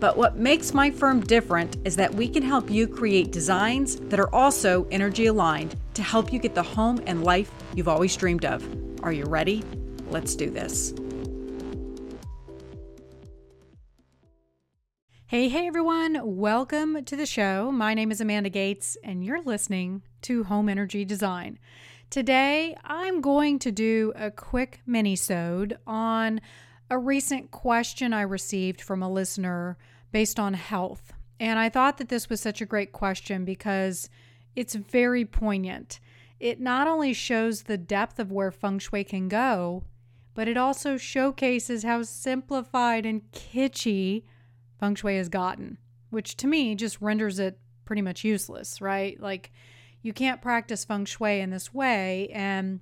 But what makes my firm different is that we can help you create designs that are also energy aligned to help you get the home and life you've always dreamed of. Are you ready? Let's do this. Hey, hey everyone, welcome to the show. My name is Amanda Gates, and you're listening to Home Energy Design. Today, I'm going to do a quick mini-sode on a recent question I received from a listener based on health. And I thought that this was such a great question because it's very poignant. It not only shows the depth of where feng shui can go, but it also showcases how simplified and kitschy feng shui has gotten, which to me just renders it pretty much useless, right? Like you can't practice feng shui in this way. And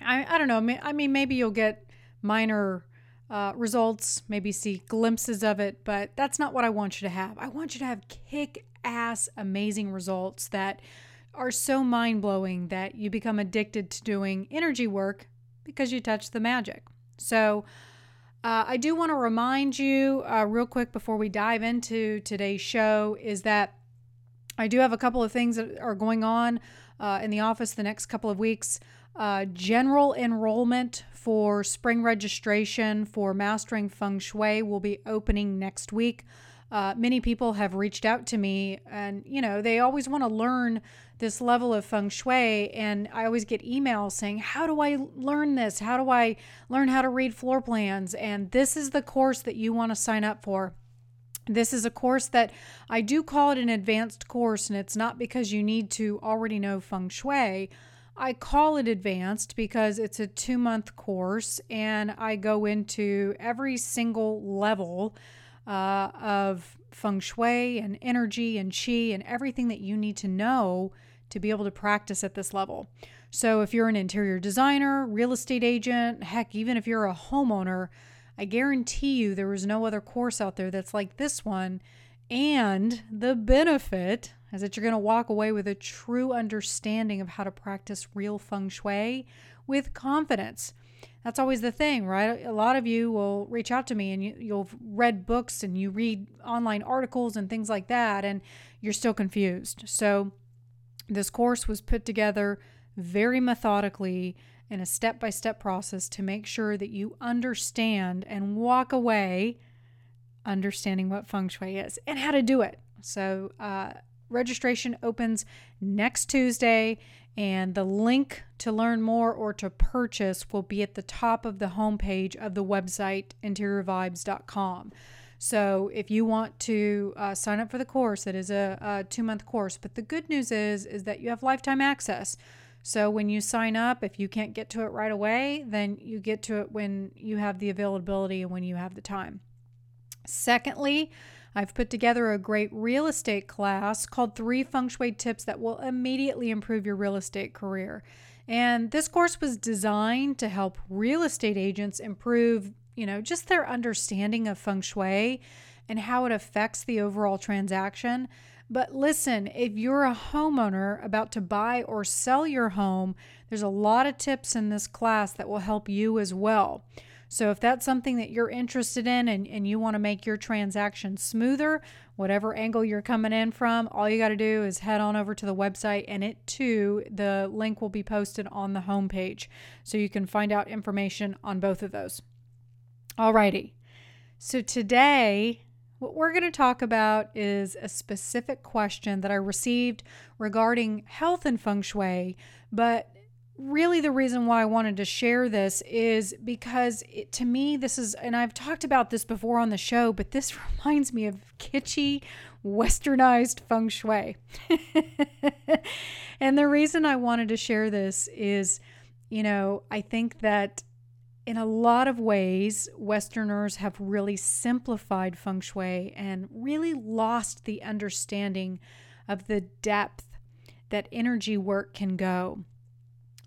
I, I don't know. I mean, maybe you'll get minor uh, results, maybe see glimpses of it, but that's not what I want you to have. I want you to have kick ass, amazing results that are so mind blowing that you become addicted to doing energy work because you touch the magic. So, uh, I do want to remind you, uh, real quick, before we dive into today's show, is that I do have a couple of things that are going on uh, in the office the next couple of weeks. Uh, general enrollment for spring registration for Mastering Feng Shui will be opening next week. Uh, many people have reached out to me and you know they always want to learn this level of feng shui. And i always get emails saying how do i learn this? How do i learn how to read floor plans? And this is the course that you want to sign up for. This is a course that i do call it an advanced course and it's not because you need to already know feng shui I call it advanced because it's a two month course and I go into every single level uh, of feng shui and energy and qi and everything that you need to know to be able to practice at this level. So, if you're an interior designer, real estate agent, heck, even if you're a homeowner, I guarantee you there is no other course out there that's like this one. And the benefit is that you're going to walk away with a true understanding of how to practice real feng shui with confidence. That's always the thing, right? A lot of you will reach out to me and you, you'll read books and you read online articles and things like that, and you're still confused. So, this course was put together very methodically in a step by step process to make sure that you understand and walk away understanding what feng shui is and how to do it. So, uh, registration opens next Tuesday, and the link to learn more or to purchase will be at the top of the homepage of the website interiorvibes.com. So if you want to uh, sign up for the course, it is a, a two month course. But the good news is is that you have lifetime access. So when you sign up, if you can't get to it right away, then you get to it when you have the availability and when you have the time. Secondly, I've put together a great real estate class called Three Feng Shui Tips that will immediately improve your real estate career. And this course was designed to help real estate agents improve, you know, just their understanding of feng shui and how it affects the overall transaction. But listen, if you're a homeowner about to buy or sell your home, there's a lot of tips in this class that will help you as well. So if that's something that you're interested in and, and you want to make your transaction smoother, whatever angle you're coming in from, all you got to do is head on over to the website and it too, the link will be posted on the homepage. So you can find out information on both of those. Alrighty. So today, what we're going to talk about is a specific question that I received regarding health and feng shui, but really the reason why I wanted to share this is because it, to me, this is, and I've talked about this before on the show, but this reminds me of kitschy, westernized feng shui. and the reason I wanted to share this is, you know, I think that in a lot of ways, Westerners have really simplified feng shui and really lost the understanding of the depth that energy work can go,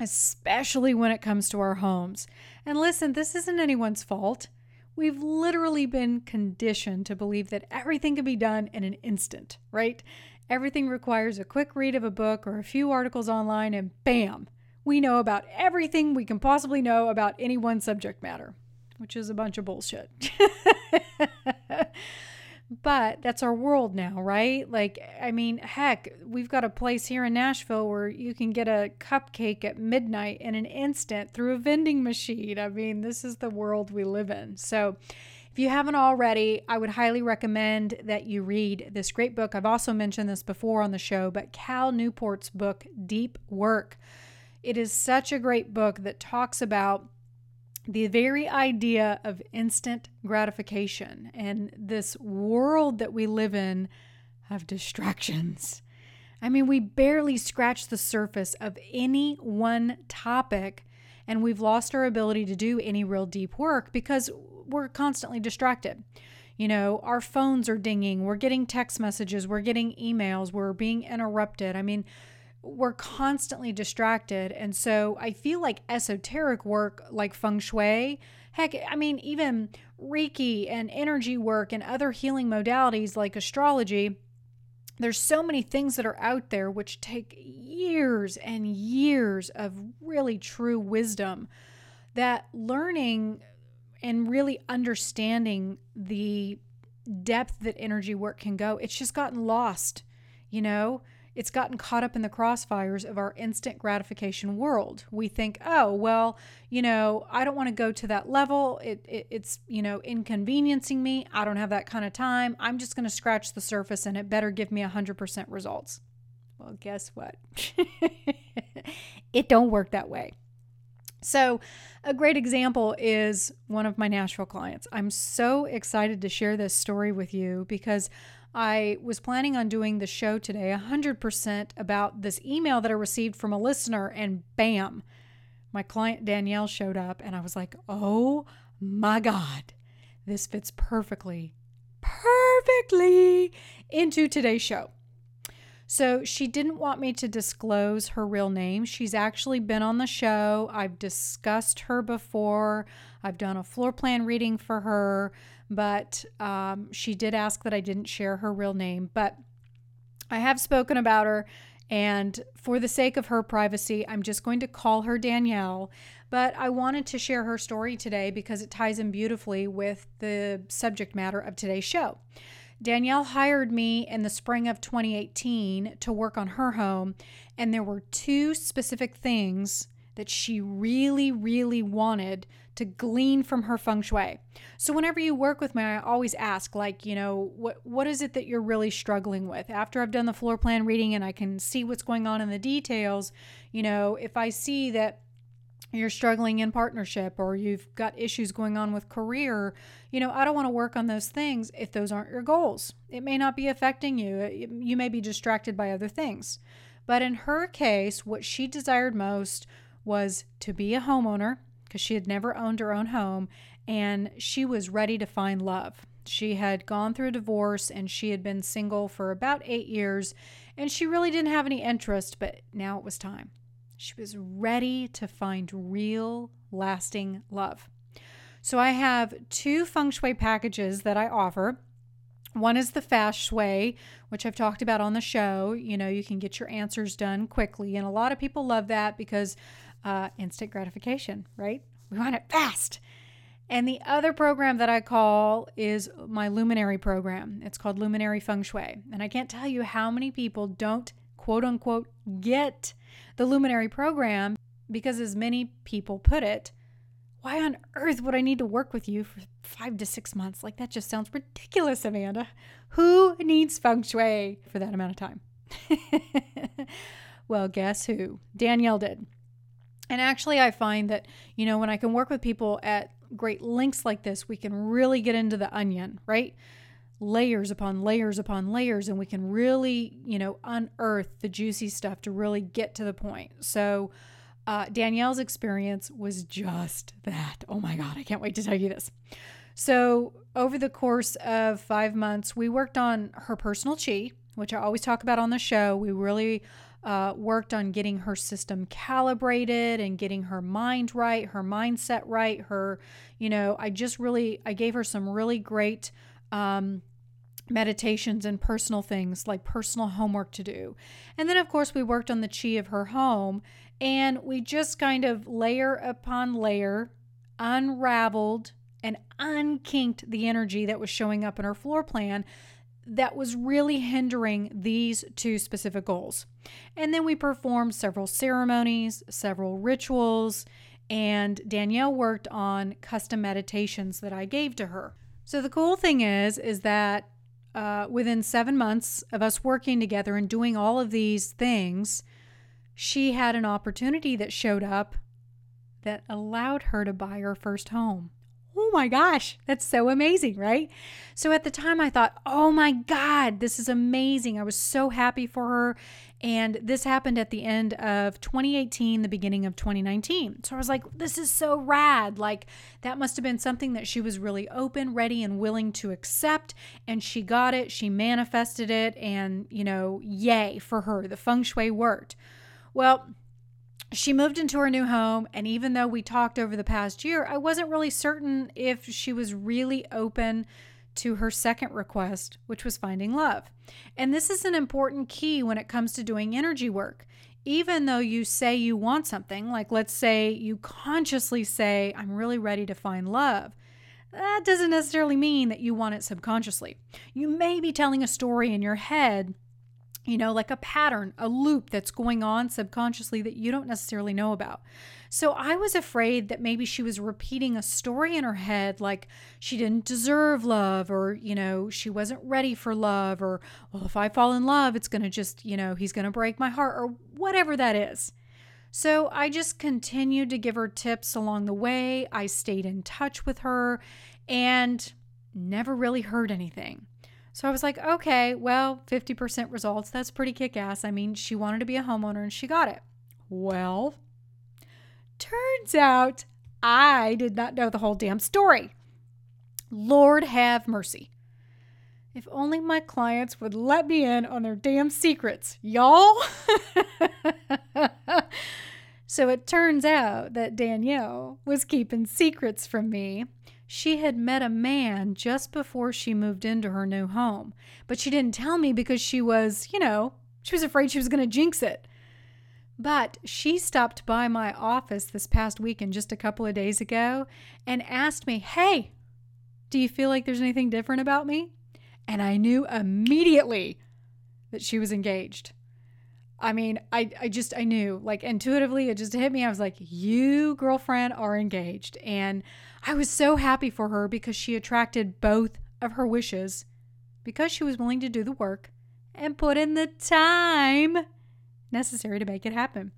especially when it comes to our homes. And listen, this isn't anyone's fault. We've literally been conditioned to believe that everything can be done in an instant, right? Everything requires a quick read of a book or a few articles online, and bam, we know about everything we can possibly know about any one subject matter, which is a bunch of bullshit. but that's our world now, right? Like, I mean, heck, we've got a place here in Nashville where you can get a cupcake at midnight in an instant through a vending machine. I mean, this is the world we live in. So, if you haven't already, I would highly recommend that you read this great book. I've also mentioned this before on the show, but Cal Newport's book, Deep Work. It is such a great book that talks about the very idea of instant gratification and this world that we live in of distractions. I mean, we barely scratch the surface of any one topic, and we've lost our ability to do any real deep work because we're constantly distracted. You know, our phones are dinging, we're getting text messages, we're getting emails, we're being interrupted. I mean, we're constantly distracted. And so I feel like esoteric work like feng shui, heck, I mean, even Reiki and energy work and other healing modalities like astrology, there's so many things that are out there which take years and years of really true wisdom that learning and really understanding the depth that energy work can go, it's just gotten lost, you know? It's gotten caught up in the crossfires of our instant gratification world. We think, oh, well, you know, I don't want to go to that level. It, it, it's, you know, inconveniencing me. I don't have that kind of time. I'm just going to scratch the surface and it better give me 100% results. Well, guess what? it don't work that way. So, a great example is one of my Nashville clients. I'm so excited to share this story with you because I was planning on doing the show today 100% about this email that I received from a listener, and bam, my client Danielle showed up, and I was like, oh my God, this fits perfectly, perfectly into today's show. So she didn't want me to disclose her real name. She's actually been on the show. I've discussed her before. I've done a floor plan reading for her, but um, she did ask that I didn't share her real name. But I have spoken about her, and for the sake of her privacy, I'm just going to call her Danielle. But I wanted to share her story today because it ties in beautifully with the subject matter of today's show. Danielle hired me in the spring of 2018 to work on her home, and there were two specific things that she really, really wanted to glean from her feng shui. So whenever you work with me, I always ask, like, you know, what what is it that you're really struggling with? After I've done the floor plan reading and I can see what's going on in the details, you know, if I see that you're struggling in partnership or you've got issues going on with career, you know, I don't want to work on those things if those aren't your goals. It may not be affecting you. You may be distracted by other things. But in her case, what she desired most was to be a homeowner because she had never owned her own home and she was ready to find love. She had gone through a divorce and she had been single for about eight years and she really didn't have any interest, but now it was time. She was ready to find real, lasting love. So I have two feng shui packages that I offer. One is the fast shui, which I've talked about on the show. You know, you can get your answers done quickly. And a lot of people love that because uh, instant gratification, right? We want it fast. And the other program that I call is my luminary program. It's called Luminary Feng Shui. And I can't tell you how many people don't quote unquote get the luminary program because, as many people put it, why on earth would I need to work with you for five to six months? Like, that just sounds ridiculous, Amanda. Who needs feng shui for that amount of time? well, guess who? Danielle did. And actually, I find that, you know, when I can work with people at great lengths like this, we can really get into the onion, right? layers upon layers upon layers and we can really, you know, unearth the juicy stuff to really get to the point. So, uh, Danielle's experience was just that. Oh my God, I can't wait to tell you this. So, over the course of five months, we worked on her personal chi, which I always talk about on the show. We really uh, worked on getting her system calibrated and getting her mind right, her mindset right. Her, you know, I just really, I gave her some really great um, meditations and personal things like personal homework to do. And then, of course, we worked on the chi of her home and we just kind of layer upon layer unraveled and unkinked the energy that was showing up in her floor plan that was really hindering these two specific goals. And then we performed several ceremonies, several rituals, and Danielle worked on custom meditations that I gave to her. So the cool thing is is that uh, within seven months of us working together and doing all of these things, she had an opportunity that showed up that allowed her to buy her first home. Oh my gosh, that's so amazing, right? So at the time, I thought, oh my God, this is amazing. I was so happy for her. And this happened at the end of 2018, the beginning of 2019. So I was like, this is so rad. Like, that must have been something that she was really open, ready, and willing to accept. And she got it, she manifested it. And, you know, yay for her. The feng shui worked. Well, she moved into her new home, and even though we talked over the past year, I wasn't really certain if she was really open to her second request, which was finding love. And this is an important key when it comes to doing energy work. Even though you say you want something, like let's say you consciously say, I'm really ready to find love, that doesn't necessarily mean that you want it subconsciously. You may be telling a story in your head you know, like a pattern, a loop that's going on subconsciously that you don't necessarily know about. So I was afraid that maybe she was repeating a story in her head, like she didn't deserve love, or, you know, she wasn't ready for love, or, well, if I fall in love, it's going to just, you know, he's going to break my heart, or whatever that is. So I just continued to give her tips along the way. I stayed in touch with her and never really heard anything. So I was like, okay, well, 50% results. That's pretty kick ass. I mean, she wanted to be a homeowner and she got it. Well, turns out I did not know the whole damn story. Lord have mercy. If only my clients would let me in on their damn secrets, y'all. so it turns out that Danielle was keeping secrets from me she had met a man just before she moved into her new home, but she didn't tell me because she was, you know, she was afraid she was going to jinx it. But she stopped by my office this past weekend just a couple of days ago and asked me, Hey, do you feel like there's anything different about me? And I knew immediately that she was engaged. I mean, I, I just, I knew, like intuitively, it just hit me. I was like, You, girlfriend, are engaged. And I was so happy for her because she attracted both of her wishes because she was willing to do the work and put in the time necessary to make it happen.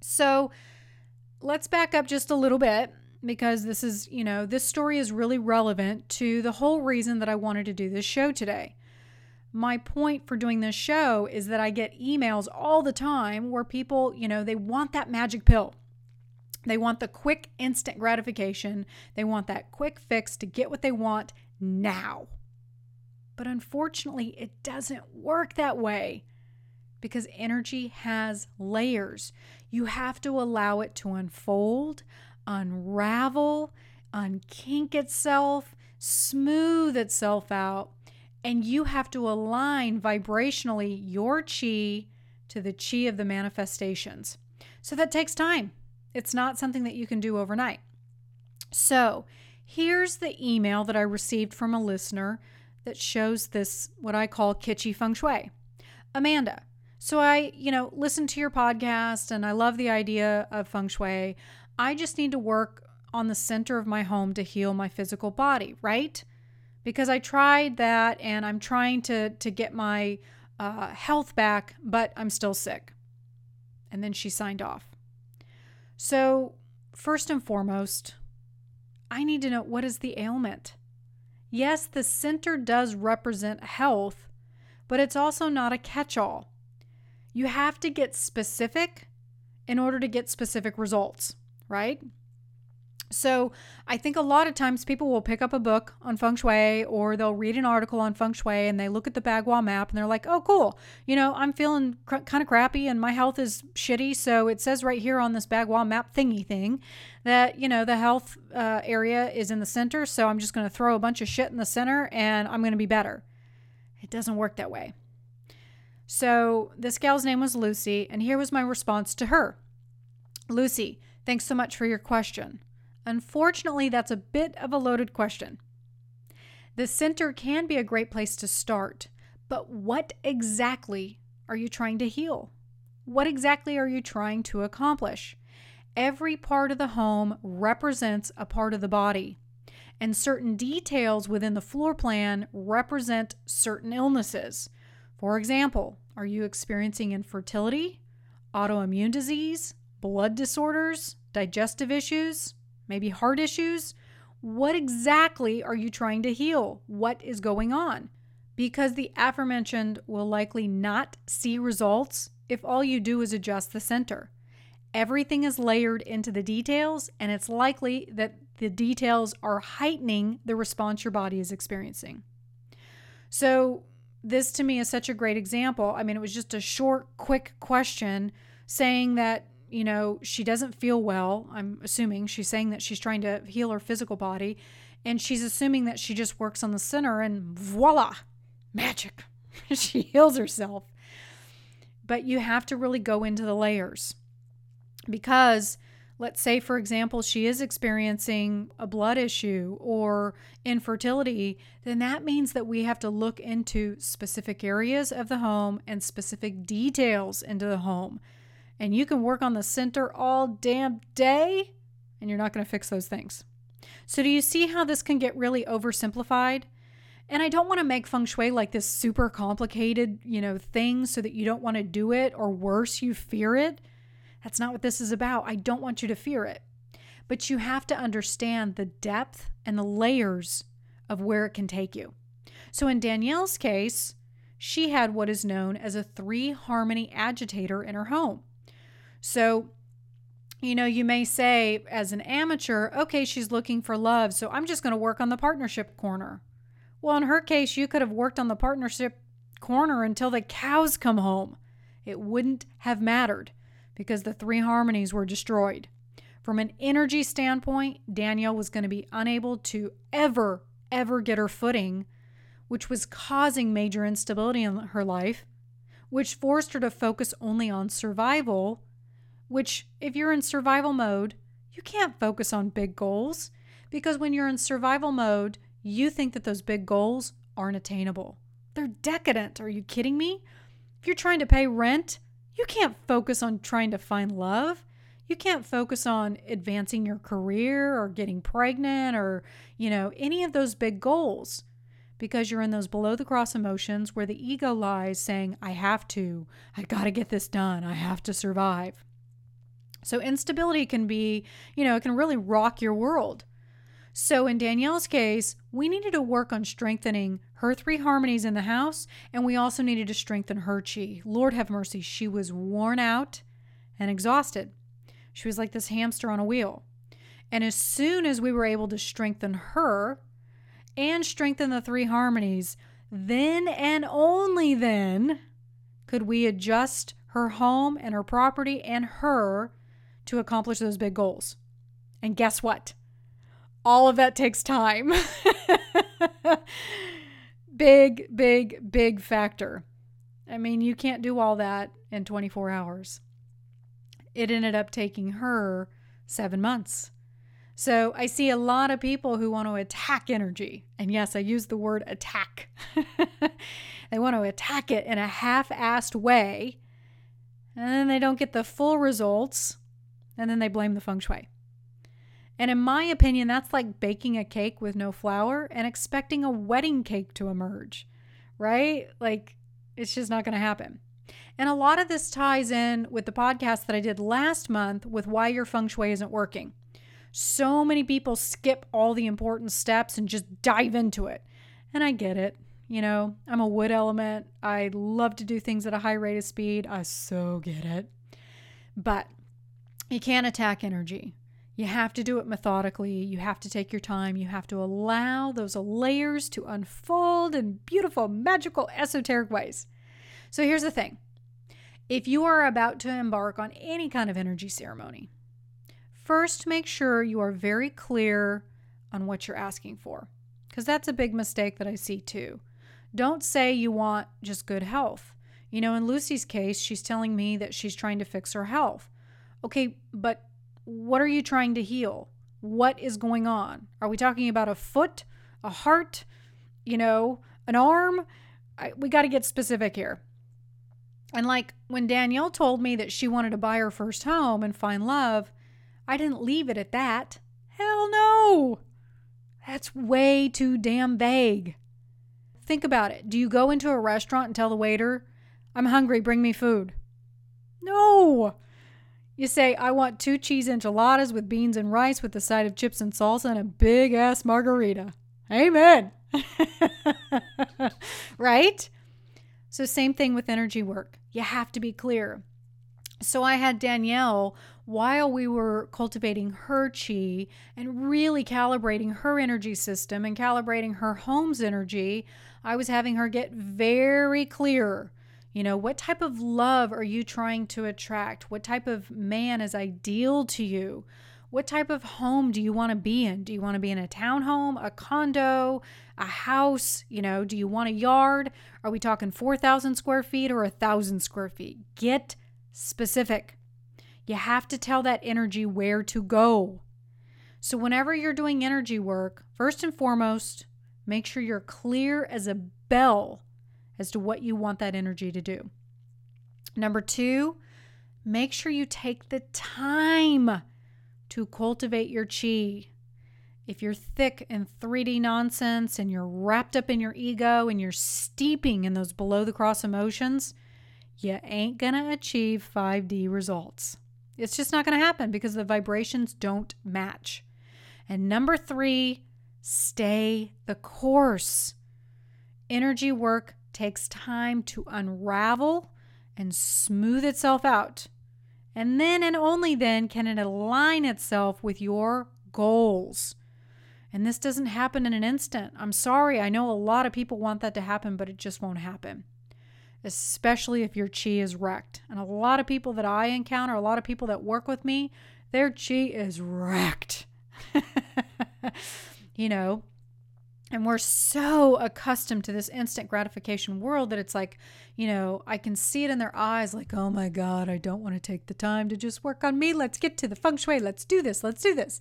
So let's back up just a little bit because this is, you know, this story is really relevant to the whole reason that I wanted to do this show today. My point for doing this show is that I get emails all the time where people, you know, they want that magic pill. They want the quick, instant gratification. They want that quick fix to get what they want now. But unfortunately, it doesn't work that way because energy has layers. You have to allow it to unfold, unravel, unkink itself, smooth itself out, and you have to align vibrationally your chi to the chi of the manifestations. So that takes time. It's not something that you can do overnight. So, here's the email that I received from a listener that shows this, what I call kitschy feng shui. Amanda, so I, you know, listen to your podcast and I love the idea of feng shui. I just need to work on the center of my home to heal my physical body, right? Because I tried that and I'm trying to to get my uh, health back, but I'm still sick. And then she signed off. So, first and foremost, I need to know what is the ailment. Yes, the center does represent health, but it's also not a catch all. You have to get specific in order to get specific results, right? So, I think a lot of times people will pick up a book on feng shui or they'll read an article on feng shui and they look at the Bagua map and they're like, oh, cool. You know, I'm feeling cr- kind of crappy and my health is shitty. So, it says right here on this Bagua map thingy thing that, you know, the health uh, area is in the center. So, I'm just going to throw a bunch of shit in the center and I'm going to be better. It doesn't work that way. So, this gal's name was Lucy, and here was my response to her Lucy, thanks so much for your question. Unfortunately, that's a bit of a loaded question. The center can be a great place to start, but what exactly are you trying to heal? What exactly are you trying to accomplish? Every part of the home represents a part of the body, and certain details within the floor plan represent certain illnesses. For example, are you experiencing infertility, autoimmune disease, blood disorders, digestive issues? Maybe heart issues. What exactly are you trying to heal? What is going on? Because the aforementioned will likely not see results if all you do is adjust the center. Everything is layered into the details, and it's likely that the details are heightening the response your body is experiencing. So, this to me is such a great example. I mean, it was just a short, quick question saying that you know, she doesn't feel well. I'm assuming she's saying that she's trying to heal her physical body. And she's assuming that she just works on the center and voila, magic. she heals herself. But you have to really go into the layers because let's say, for example, she is experiencing a blood issue or infertility, then that means that we have to look into specific areas of the home and specific details into the home and you can work on the center all damn day and you're not going to fix those things. So, do you see how this can get really oversimplified? And I don't want to make feng shui like this super complicated, you know, thing so that you don't want to do it or worse, you fear it. That's not what this is about. I don't want you to fear it. But you have to understand the depth and the layers of where it can take you. So, in Danielle's case, she had what is known as a three harmony agitator in her home. So, you know, you may say as an amateur, okay, she's looking for love, so I'm just going to work on the partnership corner. Well, in her case, you could have worked on the partnership corner until the cows come home. It wouldn't have mattered because the three harmonies were destroyed. From an energy standpoint, Danielle was going to be unable to ever, ever get her footing, which was causing major instability in her life, which forced her to focus only on survival which, if you're in survival mode, you can't focus on big goals because when you're in survival mode, you think that those big goals aren't attainable. They're decadent. Are you kidding me? If you're trying to pay rent, you can't focus on trying to find love. You can't focus on advancing your career or getting pregnant or, you know, any of those big goals because you're in those below the cross emotions where the ego lies saying, I have to, I got to get this done, I have to survive. So instability can be, you know, it can really rock your world. So in Danielle's case, we needed to work on strengthening her three harmonies in the house, and we also needed to strengthen her chi. Lord have mercy, she was worn out and exhausted. She was like this hamster on a wheel. And as soon as we were able to strengthen her and strengthen the three harmonies, then and only then could we adjust her home and her property and her to accomplish those big goals. And guess what? All of that takes time. big, big, big factor. I mean, you can't do all that in 24 hours. It ended up taking her seven months. So I see a lot of people who want to attack energy. And yes, I use the word attack. they want to attack it in a half assed way. And then they don't get the full results and then they blame the feng shui. And in my opinion, that's like baking a cake with no flour and expecting a wedding cake to emerge, right? Like, it's just not going to happen. And a lot of this ties in with the podcast that I did last month with why your feng shui isn't working. So many people skip all the important steps and just dive into it. And I get it. You know, I'm a wood element. I love to do things at a high rate of speed. I so get it. But you can't attack energy. You have to do it methodically. You have to take your time. You have to allow those layers to unfold in beautiful, magical, esoteric ways. So here's the thing if you are about to embark on any kind of energy ceremony, first make sure you are very clear on what you're asking for, because that's a big mistake that I see too. Don't say you want just good health. You know, in Lucy's case, she's telling me that she's trying to fix her health. Okay, but what are you trying to heal? What is going on? Are we talking about a foot, a heart, you know, an arm? I, we got to get specific here. And like when Danielle told me that she wanted to buy her first home and find love, I didn't leave it at that. Hell no. That's way too damn vague. Think about it. Do you go into a restaurant and tell the waiter, I'm hungry, bring me food? No. You say, I want two cheese enchiladas with beans and rice with a side of chips and salsa and a big ass margarita. Amen. right? So, same thing with energy work. You have to be clear. So, I had Danielle while we were cultivating her chi and really calibrating her energy system and calibrating her home's energy. I was having her get very clear. You know, what type of love are you trying to attract? What type of man is ideal to you? What type of home do you want to be in? Do you want to be in a townhome, a condo, a house? You know, do you want a yard? Are we talking 4,000 square feet or a 1,000 square feet? Get specific. You have to tell that energy where to go. So, whenever you're doing energy work, first and foremost, make sure you're clear as a bell as to what you want that energy to do. Number two, make sure you take the time to cultivate your chi. If you're thick in 3D nonsense and you're wrapped up in your ego and you're steeping in those below the cross emotions, you ain't gonna achieve 5D results. It's just not gonna happen because the vibrations don't match. And number three, stay the course. Energy work takes time to unravel and smooth itself out. And then and only then can it align itself with your goals. And this doesn't happen in an instant. I'm sorry. I know a lot of people want that to happen, but it just won't happen. Especially if your chi is wrecked. And a lot of people that I encounter, a lot of people that work with me, their chi is wrecked. you know, and we're so accustomed to this instant gratification world that it's like, you know, I can see it in their eyes like, oh my God, I don't want to take the time to just work on me. Let's get to the feng shui. Let's do this. Let's do this.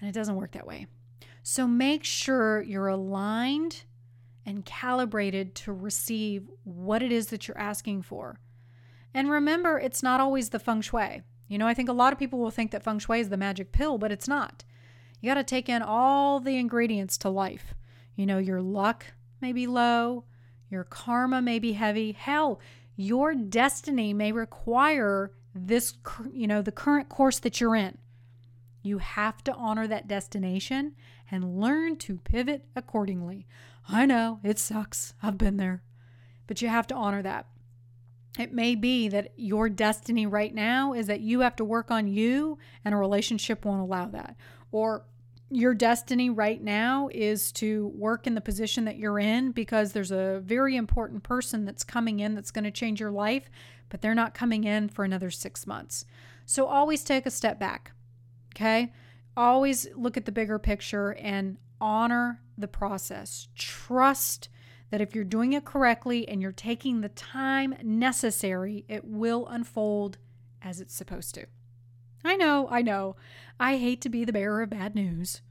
And it doesn't work that way. So make sure you're aligned and calibrated to receive what it is that you're asking for. And remember, it's not always the feng shui. You know, I think a lot of people will think that feng shui is the magic pill, but it's not. You got to take in all the ingredients to life. You know, your luck may be low, your karma may be heavy. Hell, your destiny may require this, you know, the current course that you're in. You have to honor that destination and learn to pivot accordingly. I know it sucks. I've been there. But you have to honor that. It may be that your destiny right now is that you have to work on you and a relationship won't allow that. Or your destiny right now is to work in the position that you're in because there's a very important person that's coming in that's going to change your life, but they're not coming in for another six months. So always take a step back. Okay. Always look at the bigger picture and honor the process. Trust that if you're doing it correctly and you're taking the time necessary, it will unfold as it's supposed to. I know, I know. I hate to be the bearer of bad news.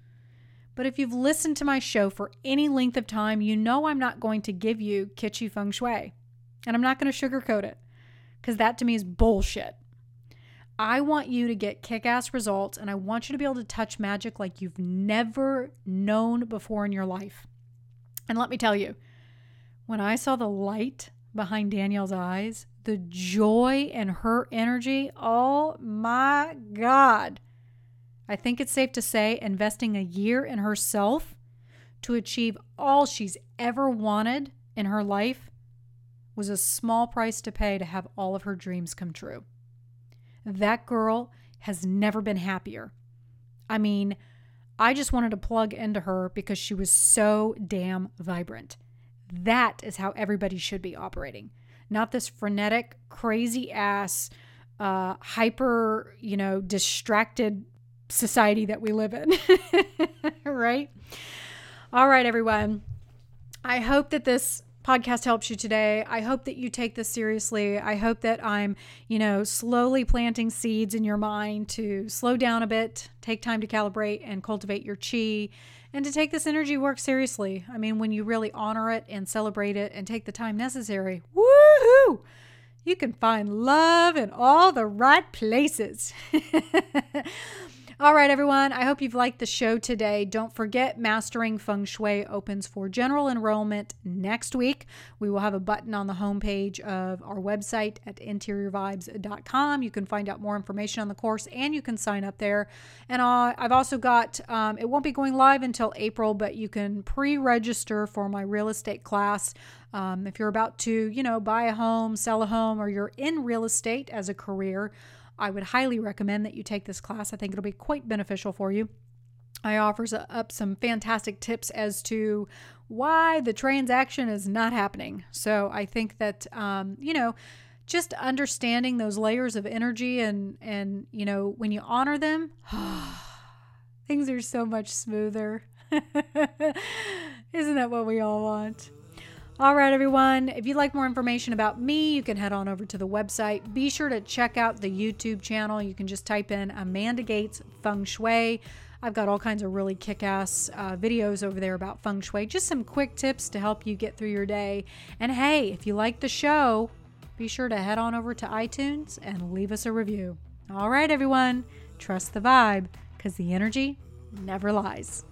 But if you've listened to my show for any length of time, you know I'm not going to give you kitschy feng shui. And I'm not going to sugarcoat it because that to me is bullshit. I want you to get kick ass results and I want you to be able to touch magic like you've never known before in your life. And let me tell you, when I saw the light behind Danielle's eyes, the joy and her energy. Oh my God. I think it's safe to say investing a year in herself to achieve all she's ever wanted in her life was a small price to pay to have all of her dreams come true. That girl has never been happier. I mean, I just wanted to plug into her because she was so damn vibrant. That is how everybody should be operating, not this frenetic, crazy ass, uh, hyper, you know, distracted society that we live in. right? All right, everyone. I hope that this podcast helps you today. I hope that you take this seriously. I hope that I'm, you know, slowly planting seeds in your mind to slow down a bit, take time to calibrate and cultivate your chi, and to take this energy work seriously. I mean, when you really honor it and celebrate it and take the time necessary, woohoo! You can find love in all the right places. All right, everyone. I hope you've liked the show today. Don't forget, Mastering Feng Shui opens for general enrollment next week. We will have a button on the homepage of our website at interiorvibes.com. You can find out more information on the course and you can sign up there. And uh, I've also got, um, it won't be going live until April, but you can pre register for my real estate class. Um, if you're about to, you know, buy a home, sell a home, or you're in real estate as a career, I would highly recommend that you take this class. I think it'll be quite beneficial for you. I offers up some fantastic tips as to why the transaction is not happening. So I think that um, you know, just understanding those layers of energy and and you know when you honor them, things are so much smoother. Isn't that what we all want? All right, everyone. If you'd like more information about me, you can head on over to the website. Be sure to check out the YouTube channel. You can just type in Amanda Gates Feng Shui. I've got all kinds of really kick ass uh, videos over there about feng shui, just some quick tips to help you get through your day. And hey, if you like the show, be sure to head on over to iTunes and leave us a review. All right, everyone, trust the vibe because the energy never lies.